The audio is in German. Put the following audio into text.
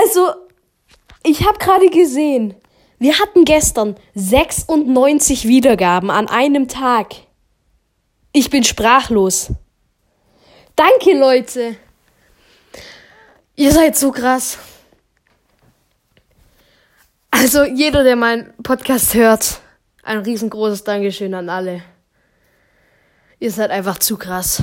Also, ich habe gerade gesehen, wir hatten gestern 96 Wiedergaben an einem Tag. Ich bin sprachlos. Danke, Leute. Ihr seid so krass. Also, jeder, der meinen Podcast hört, ein riesengroßes Dankeschön an alle. Ihr seid einfach zu krass.